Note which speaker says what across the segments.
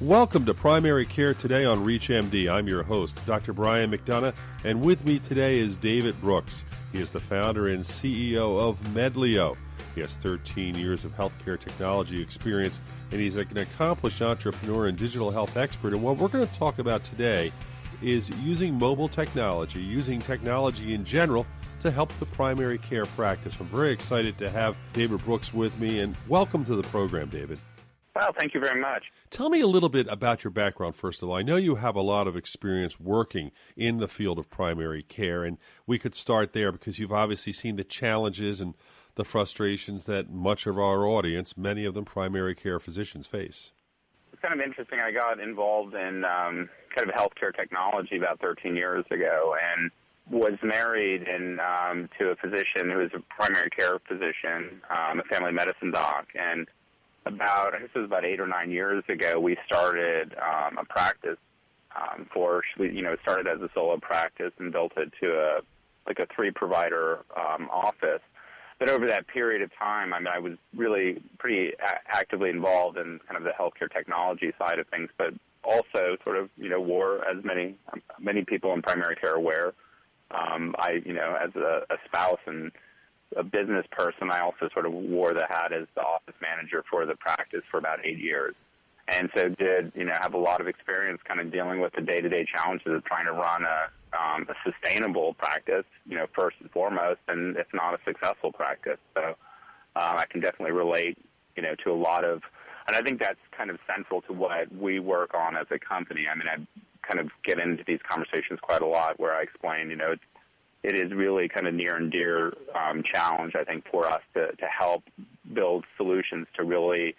Speaker 1: Welcome to Primary Care Today on ReachMD. I'm your host, Dr. Brian McDonough, and with me today is David Brooks. He is the founder and CEO of Medlio. He has 13 years of healthcare technology experience, and he's an accomplished entrepreneur and digital health expert. And what we're going to talk about today is using mobile technology, using technology in general to help the primary care practice. I'm very excited to have David Brooks with me, and welcome to the program, David.
Speaker 2: Well, thank you very much.
Speaker 1: Tell me a little bit about your background, first of all. I know you have a lot of experience working in the field of primary care, and we could start there because you've obviously seen the challenges and the frustrations that much of our audience, many of them primary care physicians, face.
Speaker 2: It's kind of interesting. I got involved in um, kind of healthcare technology about 13 years ago and was married and um, to a physician who was a primary care physician, um, a family medicine doc, and about, it was about eight or nine years ago, we started um, a practice um, for, you know, started as a solo practice and built it to a, like a three provider um, office. But over that period of time, I mean, I was really pretty a- actively involved in kind of the healthcare technology side of things, but also sort of, you know, wore, as many many people in primary care aware, um, I, you know, as a, a spouse and a business person, I also sort of wore the hat as the office manager for the practice for about eight years. And so did, you know, have a lot of experience kind of dealing with the day-to-day challenges of trying to run a, um, a sustainable practice, you know, first and foremost, and if not a successful practice. So um, I can definitely relate, you know, to a lot of, and I think that's kind of central to what we work on as a company. I mean, I kind of get into these conversations quite a lot where I explain, you know, it's it is really kind of near and dear um, challenge, I think, for us to, to help build solutions to really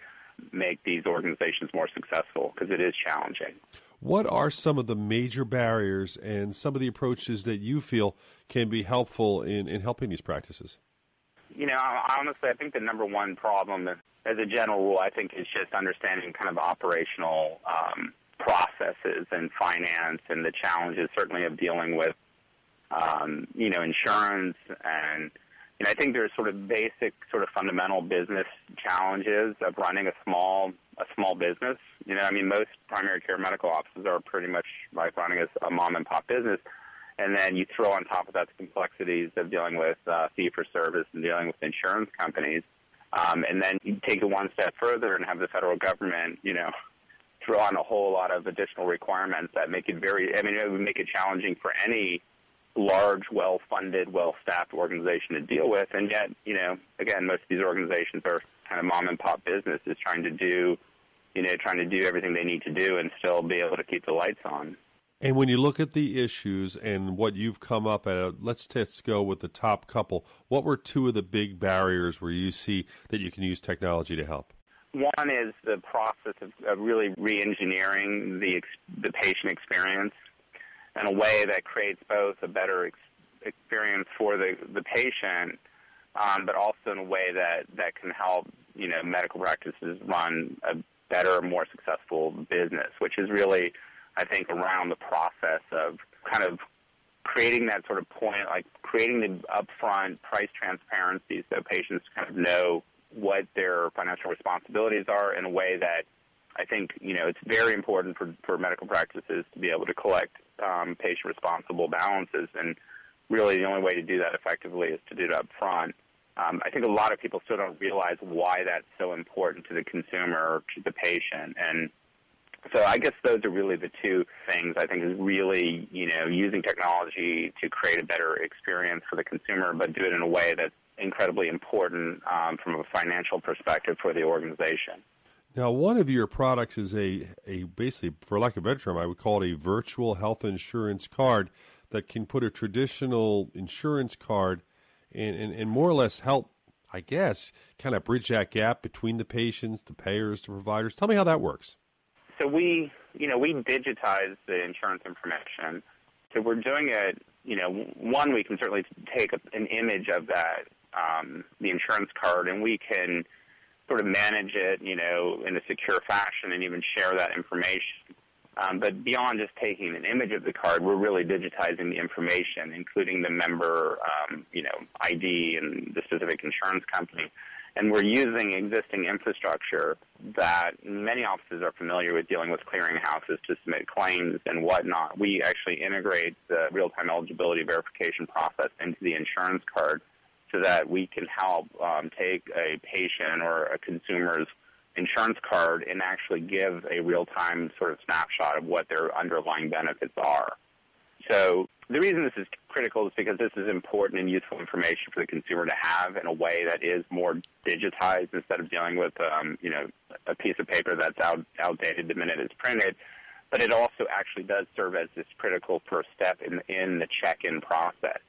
Speaker 2: make these organizations more successful because it is challenging.
Speaker 1: What are some of the major barriers and some of the approaches that you feel can be helpful in, in helping these practices?
Speaker 2: You know, honestly, I think the number one problem, as a general rule, I think is just understanding kind of operational um, processes and finance and the challenges, certainly, of dealing with um, you know, insurance and and I think there's sort of basic, sort of fundamental business challenges of running a small a small business. You know, I mean, most primary care medical offices are pretty much like running a, a mom and pop business, and then you throw on top of that the complexities of dealing with uh, fee for service and dealing with insurance companies, um, and then you take it one step further and have the federal government, you know, throw on a whole lot of additional requirements that make it very. I mean, it would make it challenging for any large, well-funded, well-staffed organization to deal with. And yet, you know, again, most of these organizations are kind of mom and pop businesses trying to do, you know, trying to do everything they need to do and still be able to keep the lights on.
Speaker 1: And when you look at the issues and what you've come up at, uh, let's just go with the top couple. What were two of the big barriers where you see that you can use technology to help?
Speaker 2: One is the process of, of really re-engineering the the patient experience in a way that creates both a better ex- experience for the, the patient, um, but also in a way that, that can help you know medical practices run a better, more successful business, which is really, I think, around the process of kind of creating that sort of point, like creating the upfront price transparency so patients kind of know what their financial responsibilities are in a way that I think you know it's very important for, for medical practices to be able to collect um, patient responsible balances, and really the only way to do that effectively is to do it up front. Um, I think a lot of people still don't realize why that's so important to the consumer or to the patient, and so I guess those are really the two things I think is really you know using technology to create a better experience for the consumer, but do it in a way that's incredibly important um, from a financial perspective for the organization.
Speaker 1: Now, one of your products is a, a basically, for lack of a better term, I would call it a virtual health insurance card that can put a traditional insurance card and, and, and more or less help, I guess, kind of bridge that gap between the patients, the payers, the providers. Tell me how that works.
Speaker 2: So we, you know, we digitize the insurance information. So we're doing it, you know, one, we can certainly take an image of that, um, the insurance card, and we can – sort of manage it, you know, in a secure fashion and even share that information. Um, but beyond just taking an image of the card, we're really digitizing the information, including the member, um, you know, ID and the specific insurance company. And we're using existing infrastructure that many offices are familiar with dealing with clearinghouses to submit claims and whatnot. We actually integrate the real-time eligibility verification process into the insurance card so that we can help um, take a patient or a consumer's insurance card and actually give a real-time sort of snapshot of what their underlying benefits are. So the reason this is critical is because this is important and useful information for the consumer to have in a way that is more digitized instead of dealing with, um, you know, a piece of paper that's out, outdated the minute it's printed. But it also actually does serve as this critical first step in, in the check-in process,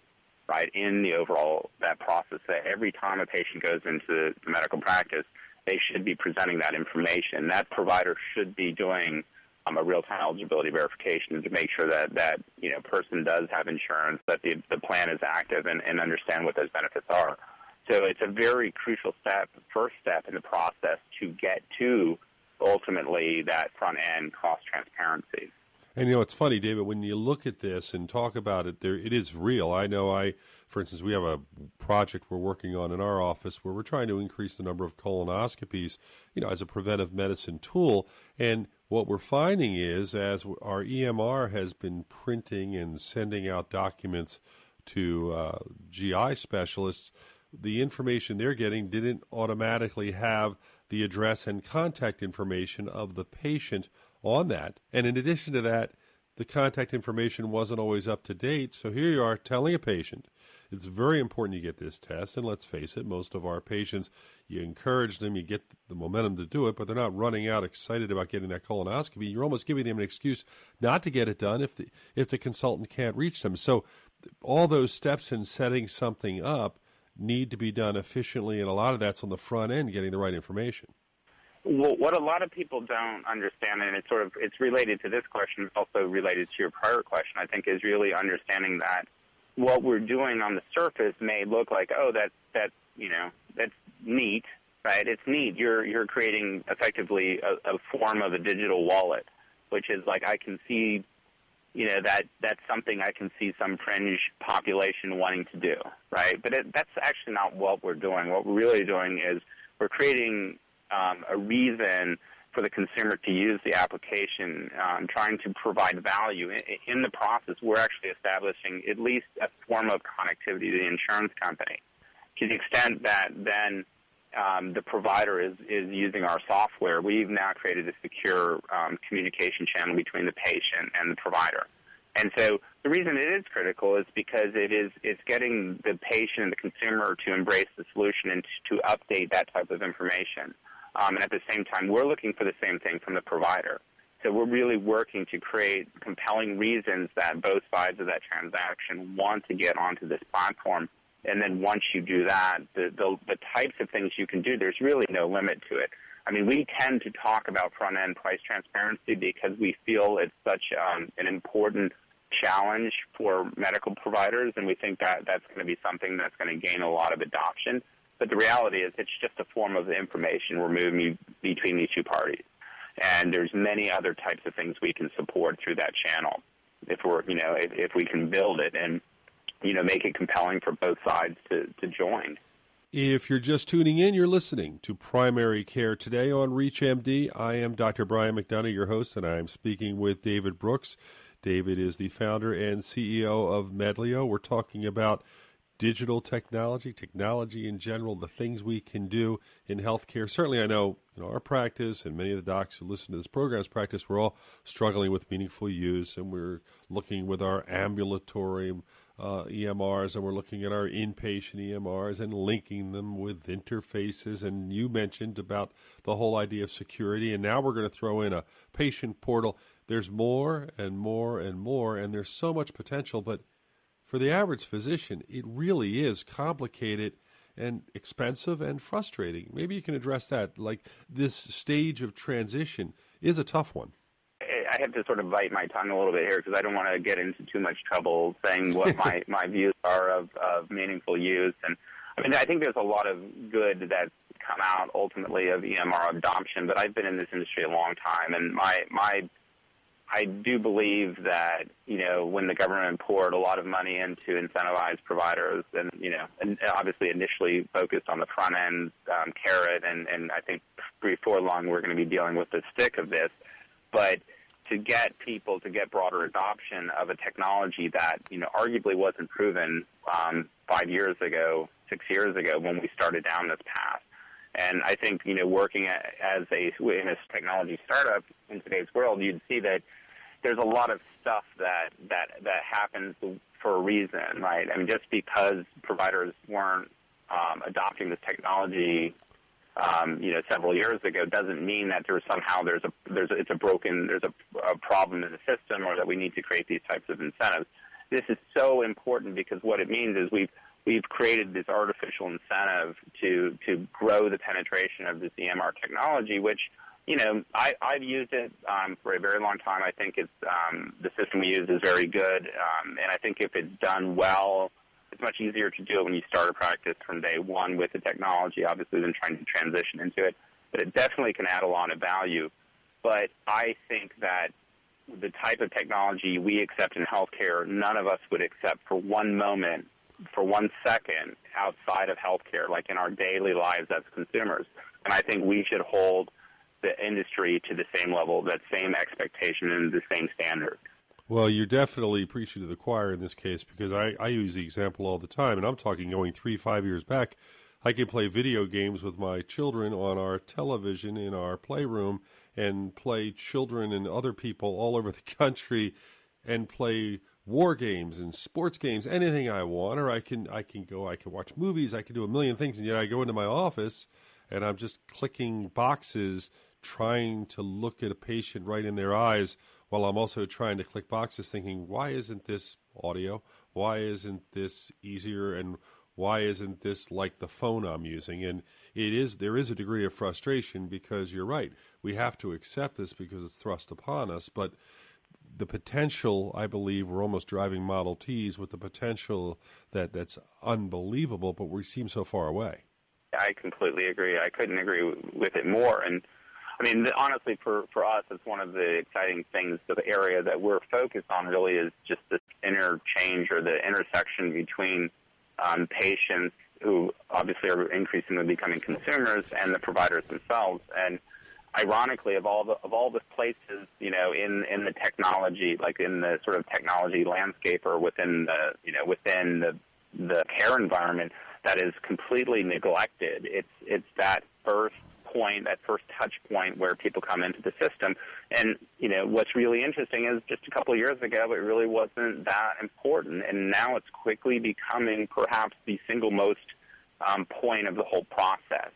Speaker 2: right? In the overall that process, that every time a patient goes into the medical practice, they should be presenting that information. That provider should be doing um, a real-time eligibility verification to make sure that that you know person does have insurance, that the the plan is active, and, and understand what those benefits are. So it's a very crucial step, first step in the process to get to ultimately that front end cost transparency.
Speaker 1: And you know, it's funny, David, when you look at this and talk about it, there it is real. I know I, for instance, we have a project we're working on in our office where we're trying to increase the number of colonoscopies, you know, as a preventive medicine tool. And what we're finding is as our EMR has been printing and sending out documents to uh, GI specialists, the information they're getting didn't automatically have the address and contact information of the patient on that. And in addition to that, the contact information wasn't always up to date. So here you are telling a patient it's very important you get this test. And let's face it, most of our patients, you encourage them, you get the momentum to do it, but they're not running out excited about getting that colonoscopy. You're almost giving them an excuse not to get it done if the, if the consultant can't reach them. So all those steps in setting something up need to be done efficiently, and a lot of that's on the front end, getting the right information.
Speaker 2: Well, what a lot of people don't understand, and it's sort of it's related to this question, also related to your prior question. I think is really understanding that what we're doing on the surface may look like, oh, that that you know that's neat, right? It's neat. You're you're creating effectively a, a form of a digital wallet, which is like I can see you know that that's something I can see some fringe population wanting to do, right? But it, that's actually not what we're doing. What we're really doing is we're creating um, a reason for the consumer to use the application, um, trying to provide value. In, in, the process, we're actually establishing at least a form of connectivity to the insurance company to the extent that then um, the provider is, is using our software. We've now created a secure um, communication channel between the patient and the provider. And so the reason it is critical is because it is it's getting the patient and the consumer to embrace the solution and to update that type of information. Um, and at the same time, we're looking for the same thing from the provider. So we're really working to create compelling reasons that both sides of that transaction want to get onto this platform. And then once you do that, the, the, the types of things you can do, there's really no limit to it. I mean, we tend to talk about front end price transparency because we feel it's such um, an important challenge for medical providers, and we think that that's going to be something that's going to gain a lot of adoption. But the reality is it's just a form of information we're moving between these two parties. And there's many other types of things we can support through that channel if we're, you know, if, if we can build it and, you know, make it compelling for both sides to, to join.
Speaker 1: If you're just tuning in, you're listening to Primary Care Today on ReachMD. I am Dr. Brian McDonough, your host, and I am speaking with David Brooks. David is the founder and CEO of Medlio. We're talking about digital technology, technology in general, the things we can do in healthcare. Certainly, I know our practice and many of the docs who listen to this program's practice, we're all struggling with meaningful use, and we're looking with our ambulatory uh, EMRs, and we're looking at our inpatient EMRs and linking them with interfaces. And you mentioned about the whole idea of security, and now we're going to throw in a patient portal. There's more and more and more, and there's so much potential, but for the average physician, it really is complicated and expensive and frustrating. Maybe you can address that. Like this stage of transition is a tough one.
Speaker 2: I have to sort of bite my tongue a little bit here because I don't want to get into too much trouble saying what my, my views are of, of meaningful use. And I mean, I think there's a lot of good that's come out ultimately of EMR adoption, but I've been in this industry a long time, and my my I do believe that you know when the government poured a lot of money in to incentivize providers, and you know, and obviously initially focused on the front end um, carrot, and and I think before long we're going to be dealing with the stick of this, but to get people to get broader adoption of a technology that you know arguably wasn't proven um, five years ago, six years ago when we started down this path. And I think you know working as a in a technology startup in today's world, you'd see that there's a lot of stuff that that that happens for a reason, right? I mean, just because providers weren't um, adopting this technology um, you know, several years ago doesn't mean that there's somehow there's a there's a, it's a broken there's a, a problem in the system or that we need to create these types of incentives. This is so important because what it means is we've we've created this artificial incentive to to grow the penetration of this EMR technology, which you know I, I've used it um, for a very long time. I think it's um, the system we use is very good, um, and I think if it's done well it's much easier to do it when you start a practice from day one with the technology, obviously, than trying to transition into it. But it definitely can add a lot of value. But I think that the type of technology we accept in healthcare, none of us would accept for one moment, for one second outside of healthcare, like in our daily lives as consumers. And I think we should hold the industry to the same level, that same expectation, and the same standard.
Speaker 1: Well, you're definitely preaching to the choir in this case because I, I use the example all the time, and I'm talking going three, five years back. I can play video games with my children on our television in our playroom and play children and other people all over the country and play war games and sports games, anything I want, or I can I can go, I can watch movies, I can do a million things, and yet I go into my office and I'm just clicking boxes trying to look at a patient right in their eyes while I'm also trying to click boxes thinking, why isn't this audio? Why isn't this easier? And why isn't this like the phone I'm using? And it is there is a degree of frustration because you're right. We have to accept this because it's thrust upon us, but the potential, I believe, we're almost driving Model Ts with the potential that that's unbelievable, but we seem so far away.
Speaker 2: I completely agree. I couldn't agree with it more. And I mean, honestly, for, for us, it's one of the exciting things. The area that we're focused on really is just the interchange or the intersection between um, patients who obviously are increasingly becoming consumers and the providers themselves. And ironically, of all the of all the places, you know, in in the technology, like in the sort of technology landscape or within the you know within the the care environment that is completely neglected. It's it's that first point, that first touch point where people come into the system. And, you know, what's really interesting is just a couple of years ago, it really wasn't that important. And now it's quickly becoming perhaps the single most um, point of the whole process.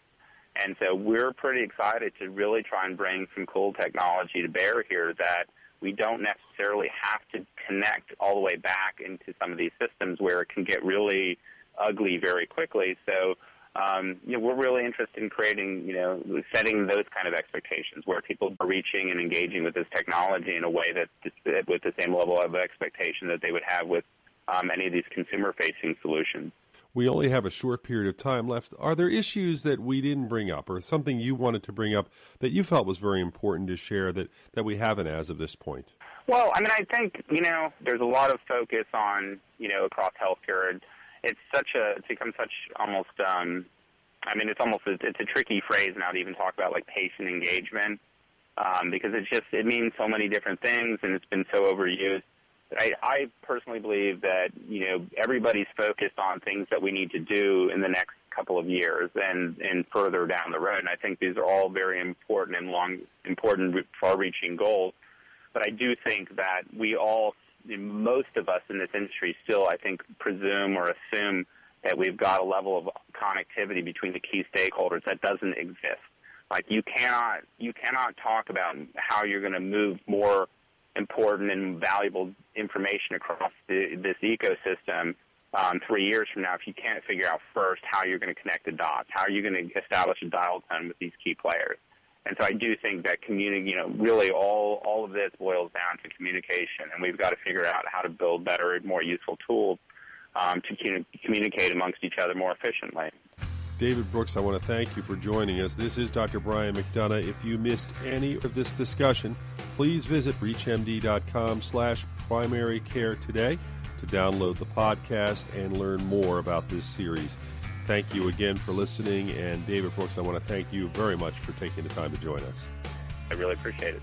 Speaker 2: And so we're pretty excited to really try and bring some cool technology to bear here that we don't necessarily have to connect all the way back into some of these systems where it can get really ugly very quickly. So um, you know, we're really interested in creating, you know, setting those kind of expectations where people are reaching and engaging with this technology in a way that that with the same level of expectation that they would have with um, any of these consumer-facing solutions.
Speaker 1: We only have a short period of time left. Are there issues that we didn't bring up, or something you wanted to bring up that you felt was very important to share that that we haven't as of this point?
Speaker 2: Well, I mean, I think you know, there's a lot of focus on you know across healthcare. And, it's such a it's become such almost um I mean it's almost a, it's a tricky phrase now to even talk about like patient engagement um, because it's just it means so many different things and it's been so overused. I, I personally believe that you know everybody's focused on things that we need to do in the next couple of years and and further down the road. And I think these are all very important and long important far-reaching goals. But I do think that we all most of us in this industry still, I think, presume or assume that we've got a level of connectivity between the key stakeholders that doesn't exist. Like you cannot you cannot talk about how you're going to move more important and valuable information across the, this ecosystem um, three years from now if you can't figure out first how you're going to connect the dots, how are you going to establish a dial tone with these key players. And so I do think that communi- you know, really all, all of this boils down to communication, and we've got to figure out how to build better, and more useful tools um, to communicate amongst each other more efficiently.
Speaker 1: David Brooks, I want to thank you for joining us. This is Dr. Brian McDonough. If you missed any of this discussion, please visit reachmd.com slash primary care today to download the podcast and learn more about this series. Thank you again for listening. And David Brooks, I want to thank you very much for taking the time to join us.
Speaker 2: I really appreciate it.